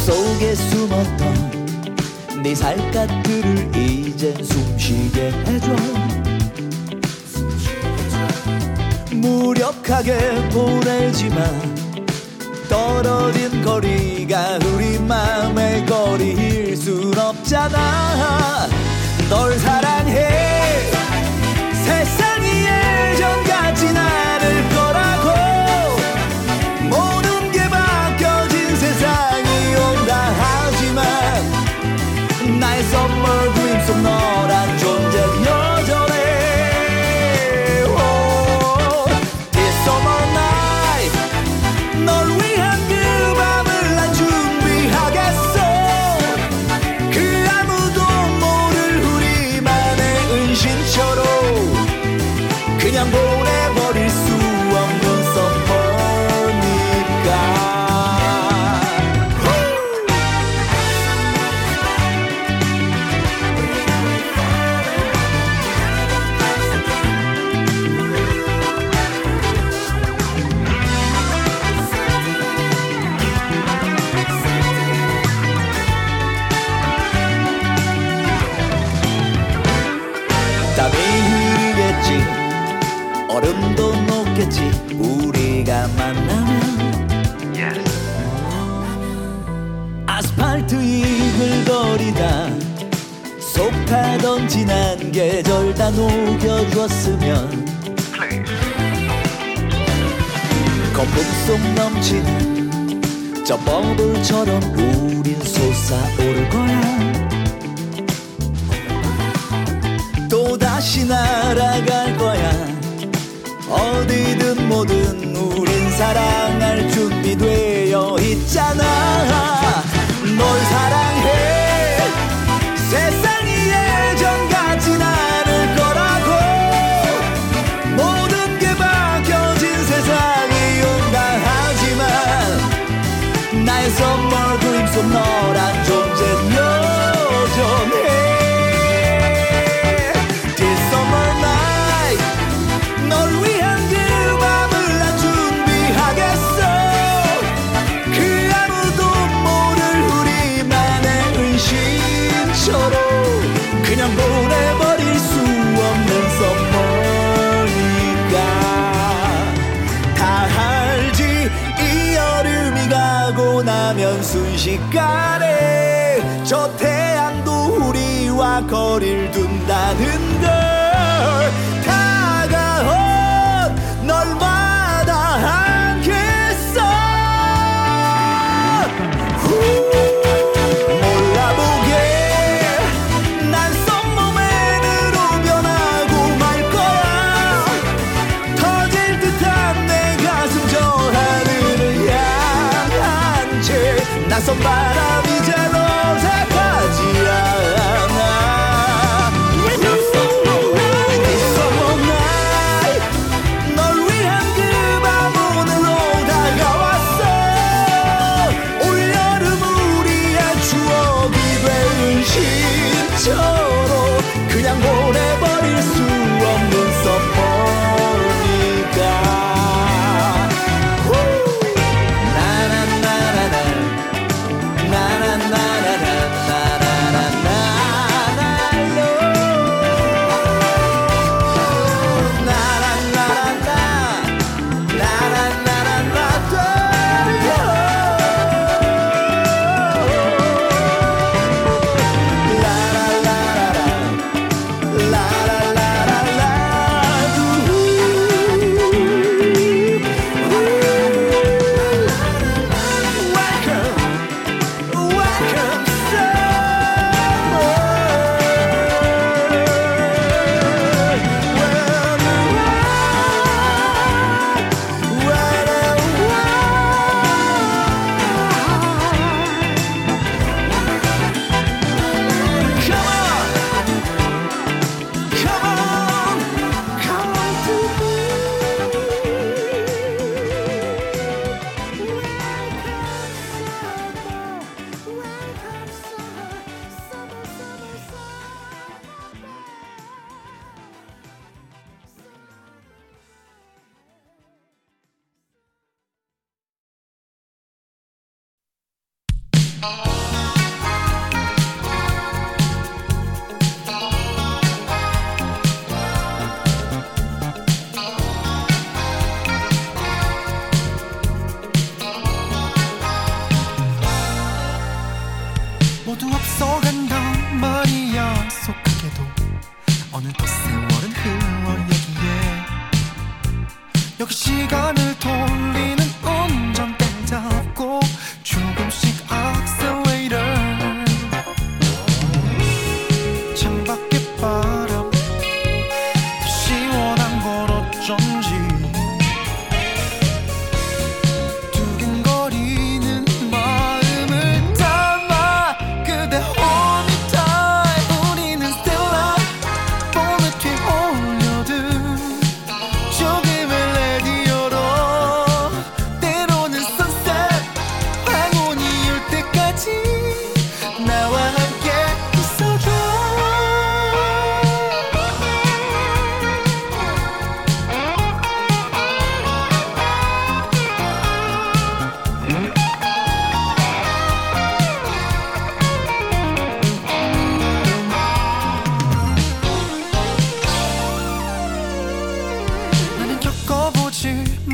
속에 숨었던 네 살갗들을 이젠 숨쉬게 해줘. 무력하게 보내지만 떨어진 거리가 우리 마음의 거리일 순 없잖아. 널 사랑해. 녹여줬으면 거품 속 넘친 저 버블처럼 우린 솟아오를 거야. 또다시 날아갈 거야. 어디든 뭐든 우린 사랑할 준비되어 있잖아.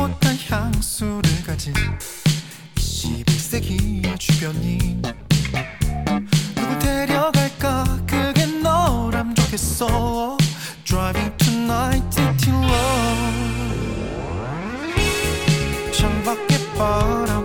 못한 향수를 가진 21세기, 주변이 누굴 데려갈까? 그게 너람 좋겠어. Driving tonight until love 창밖에 바람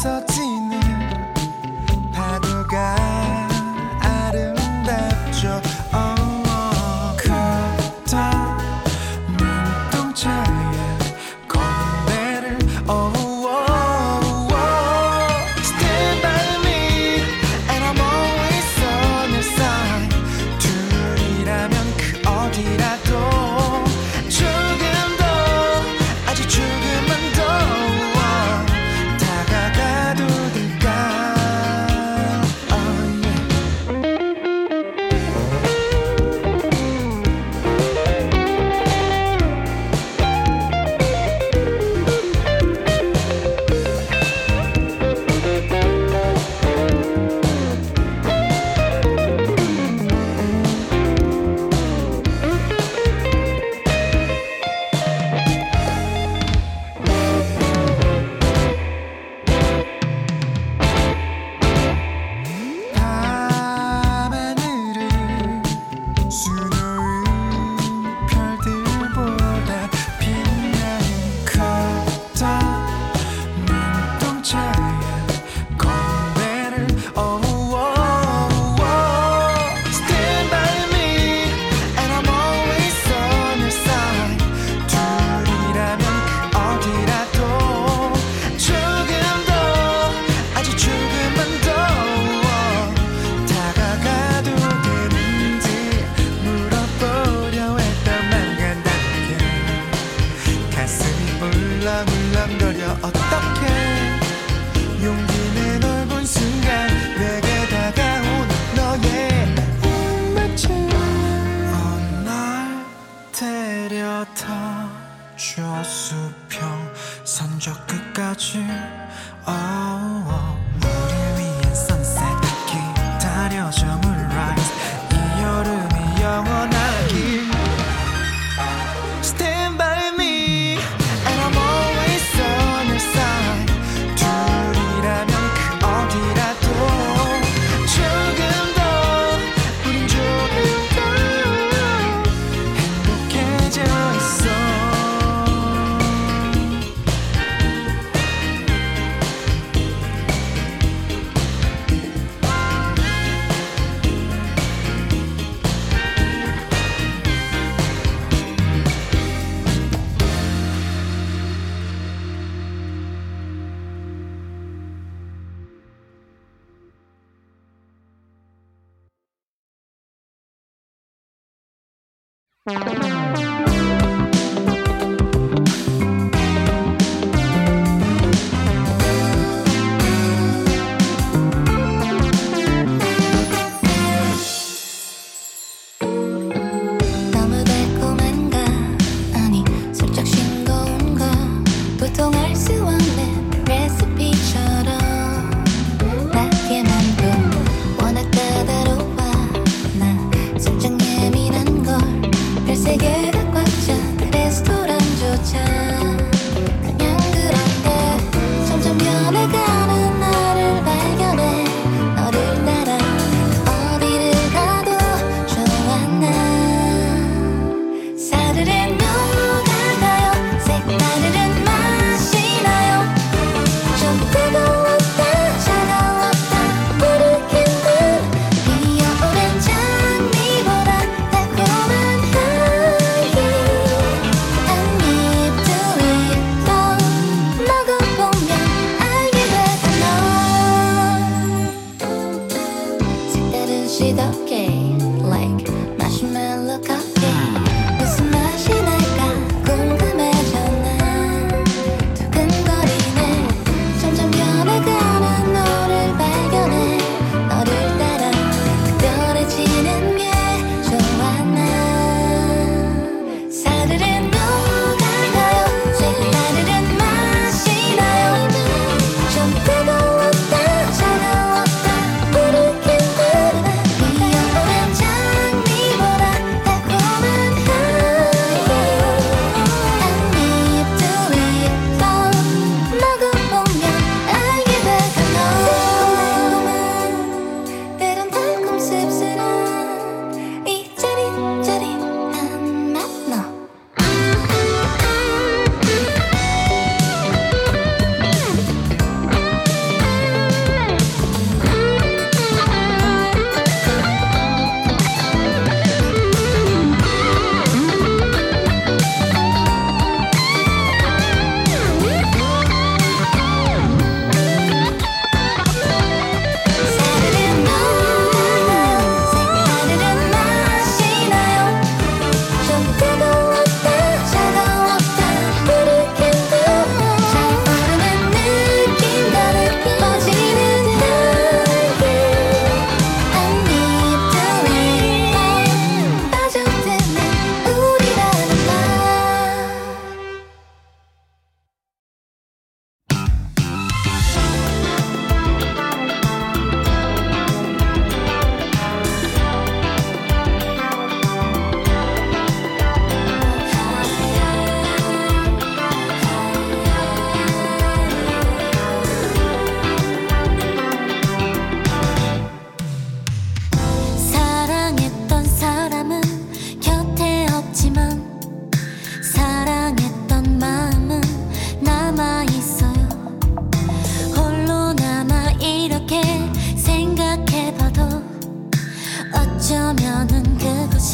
부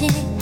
그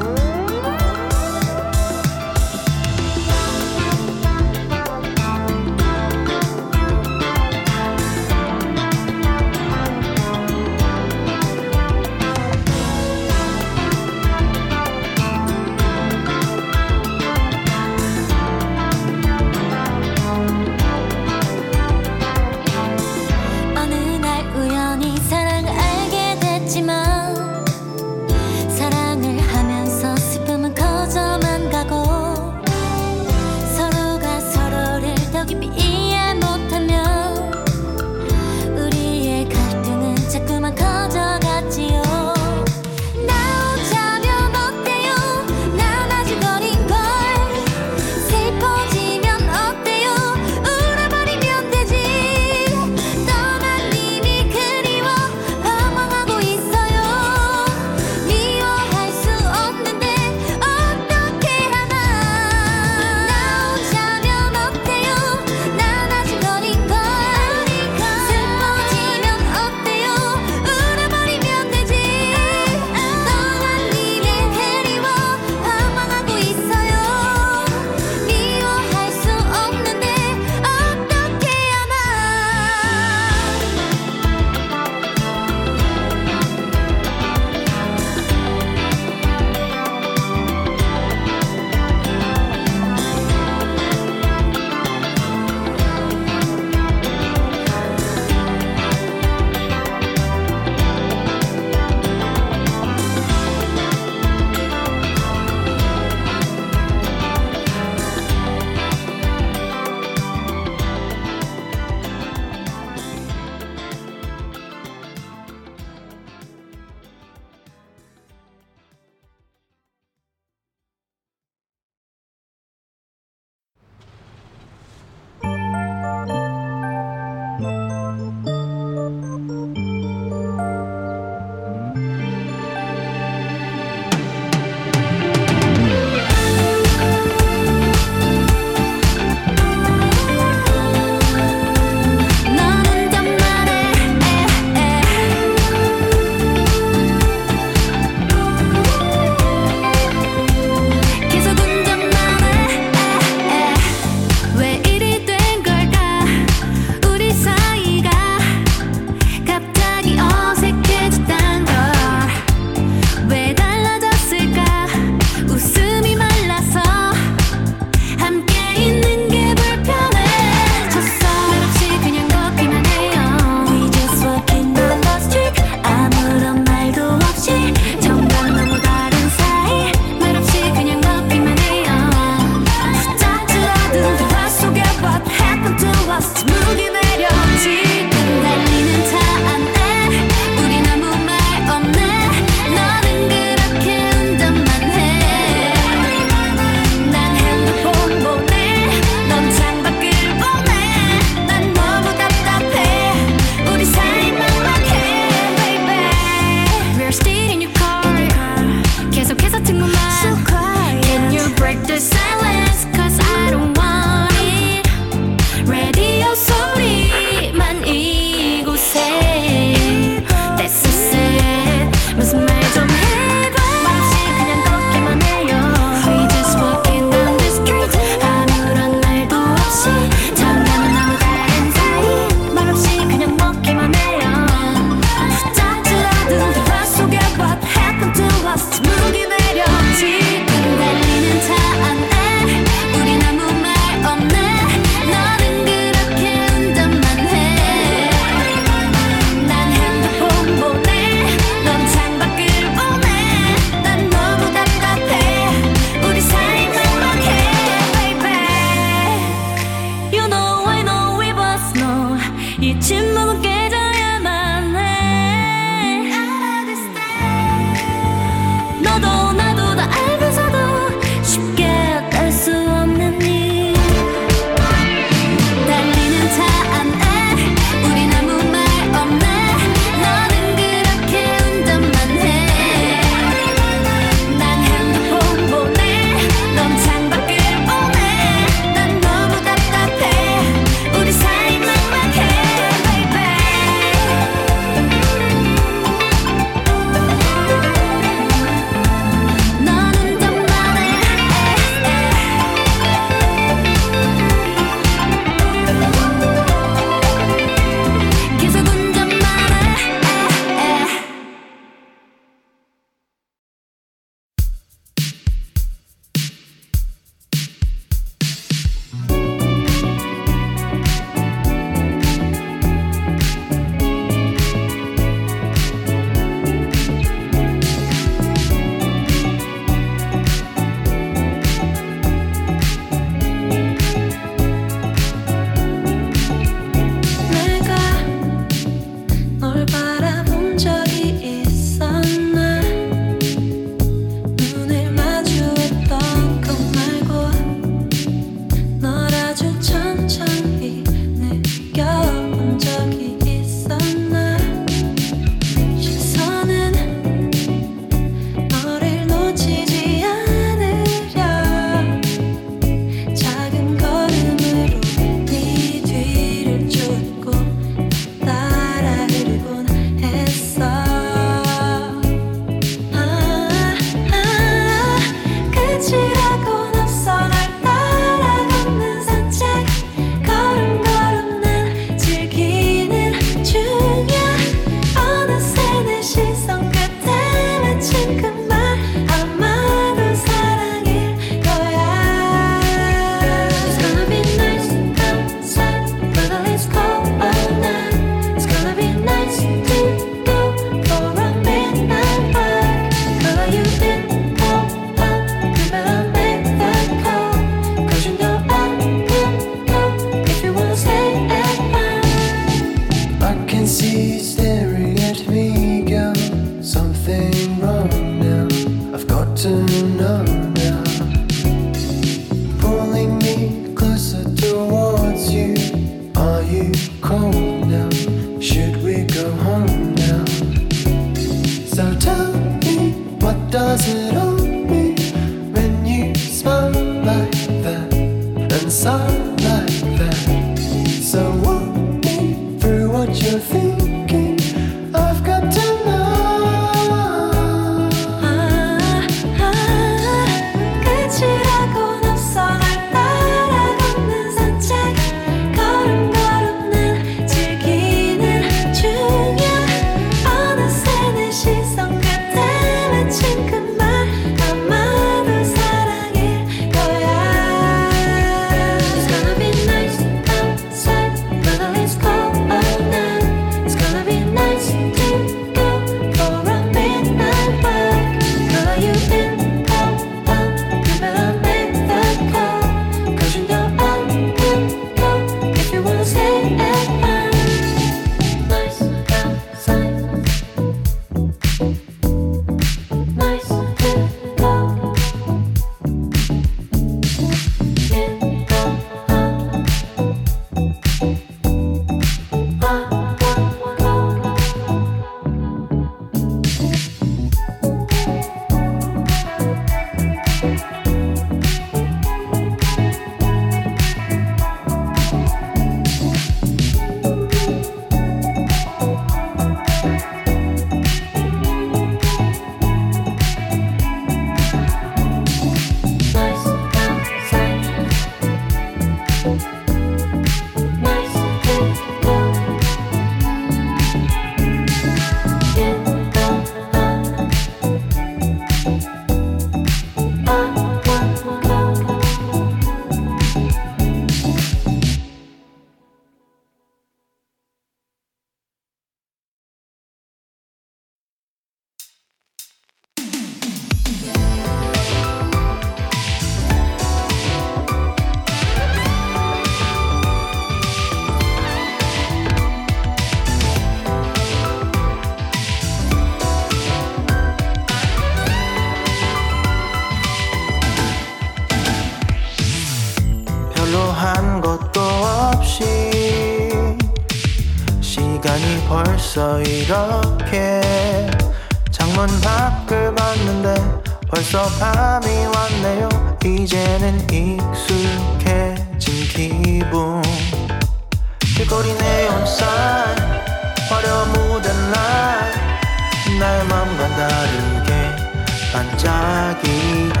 반짝이고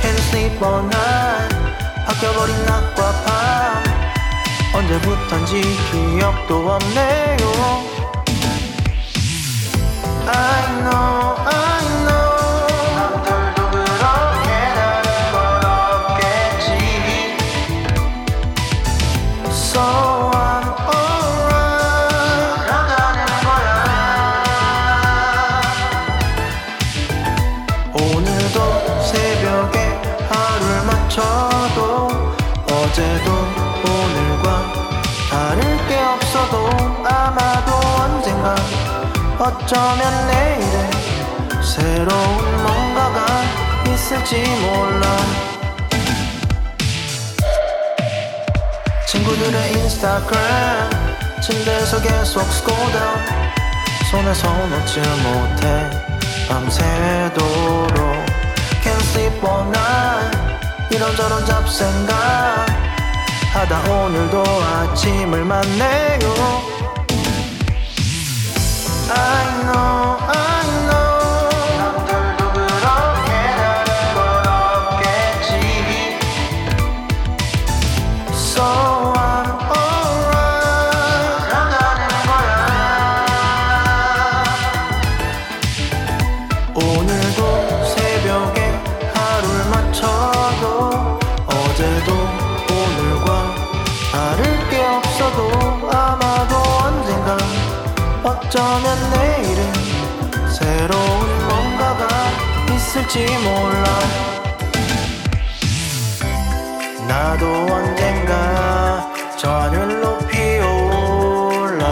Can't sleep 바뀌어버린 낮과 밤. 언제부턴지 기억도 없네요. I know. 어쩌면 내일에 새로운 뭔가가 있을지 몰라. 친구들의 인스타그램 침대 속에 속 스콜다운 손에서 놓지 못해 밤새도록. Can't sleep all night 이런저런 잡생각. 하다 오늘도 아침을 맞네요. know 될지 몰라. 나도 언젠가 저 하늘 높이 올라.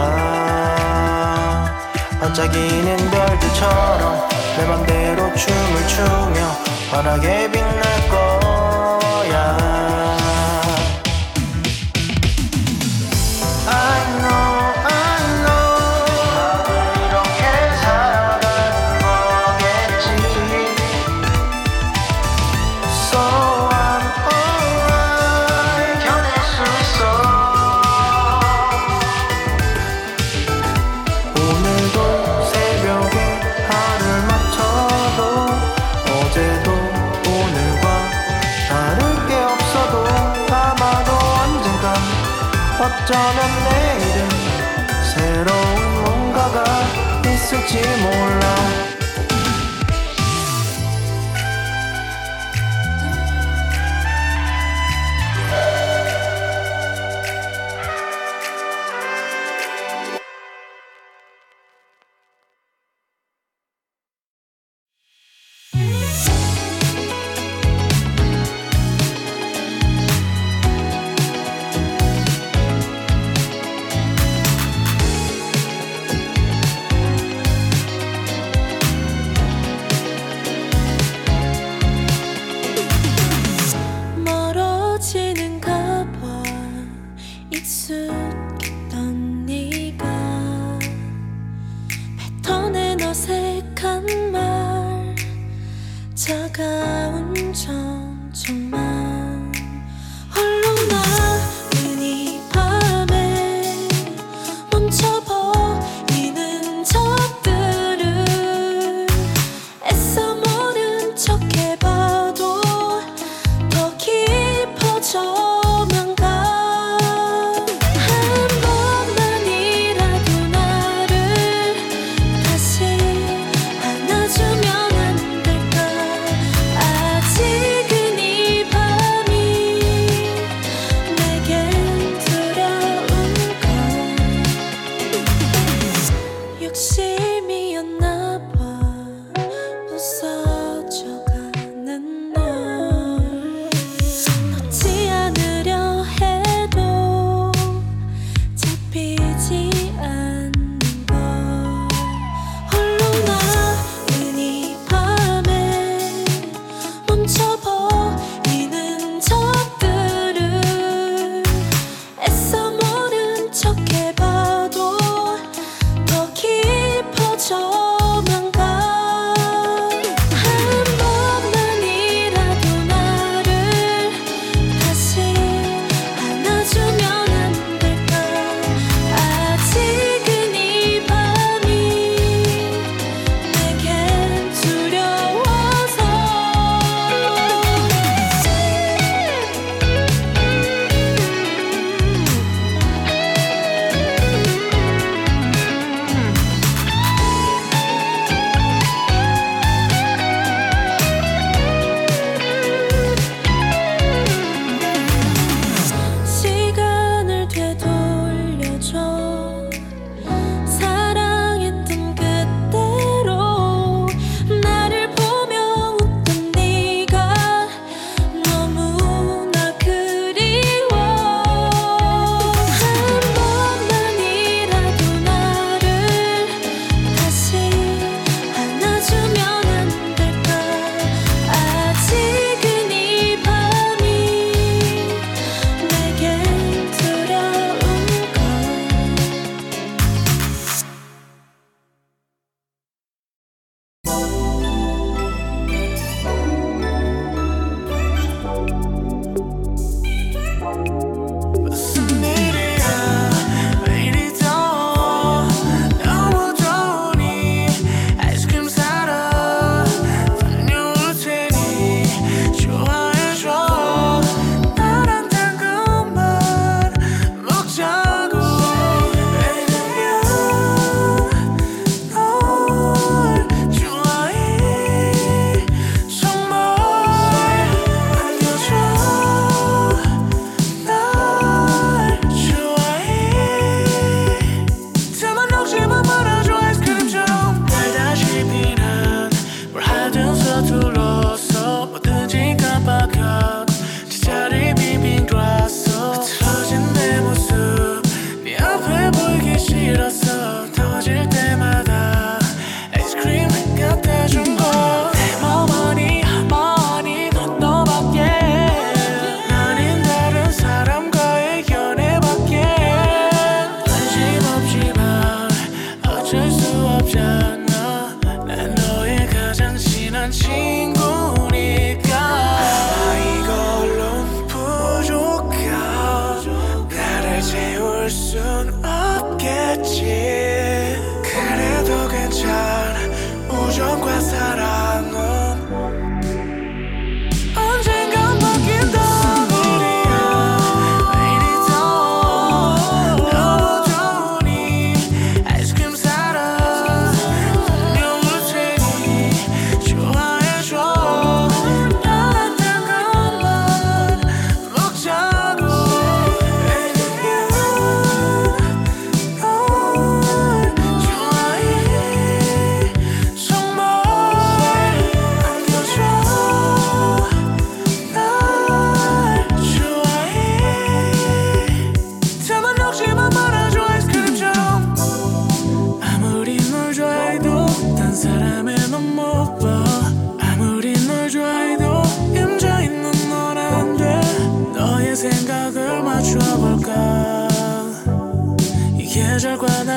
반짝이는 별들처럼 내 맘대로 춤을 추며 환하게 빛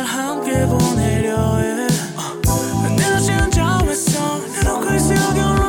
함께 보내려 해. 어, 내 자신은 점에서 놓고 있어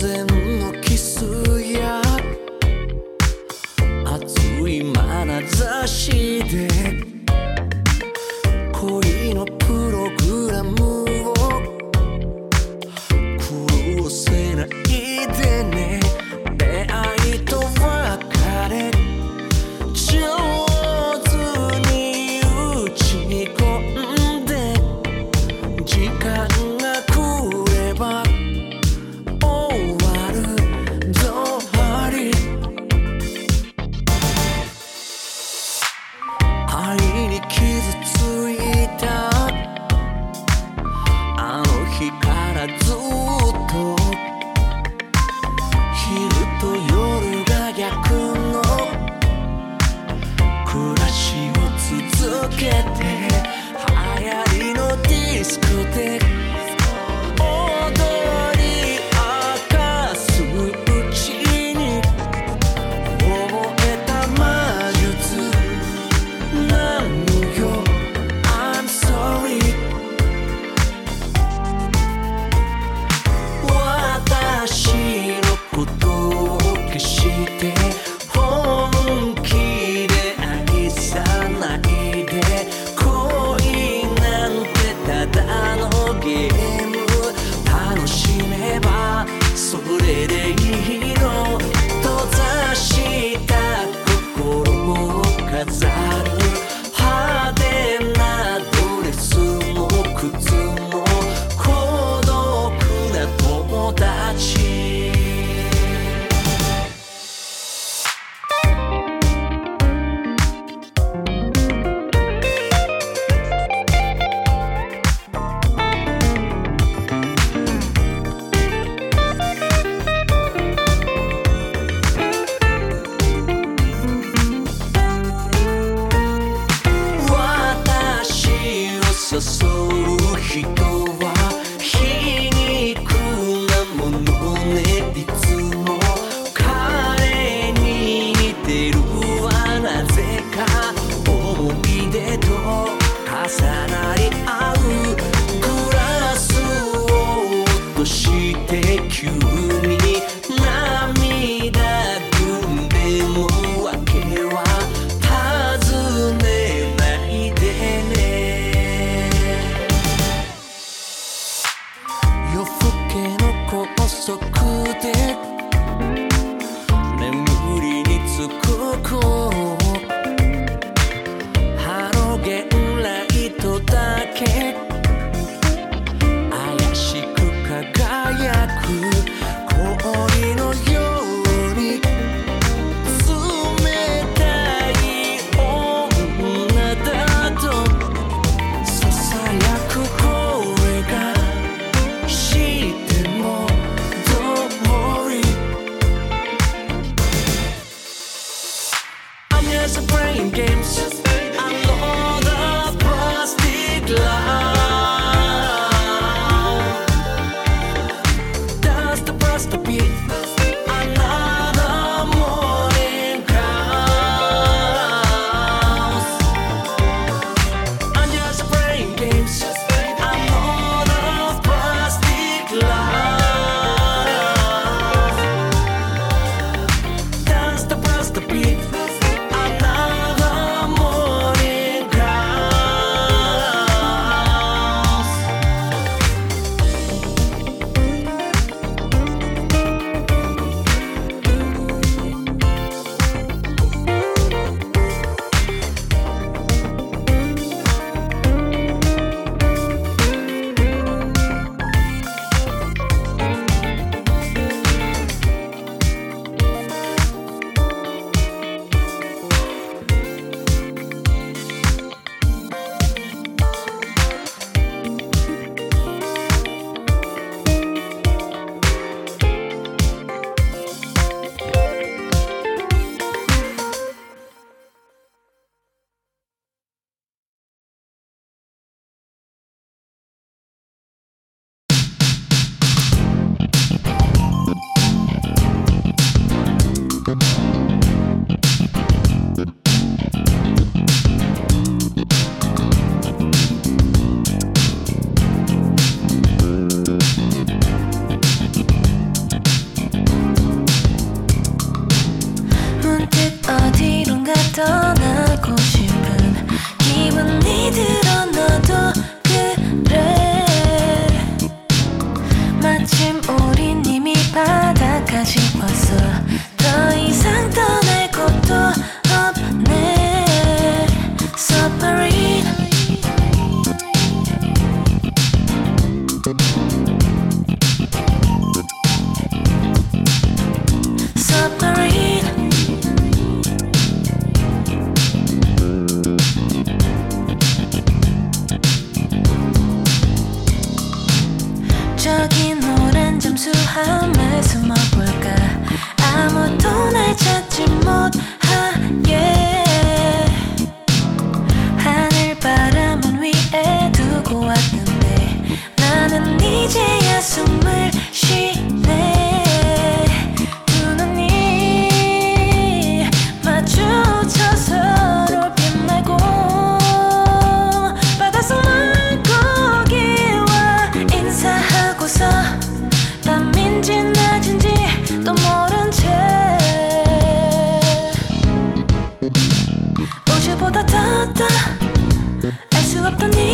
doesn't sou ったね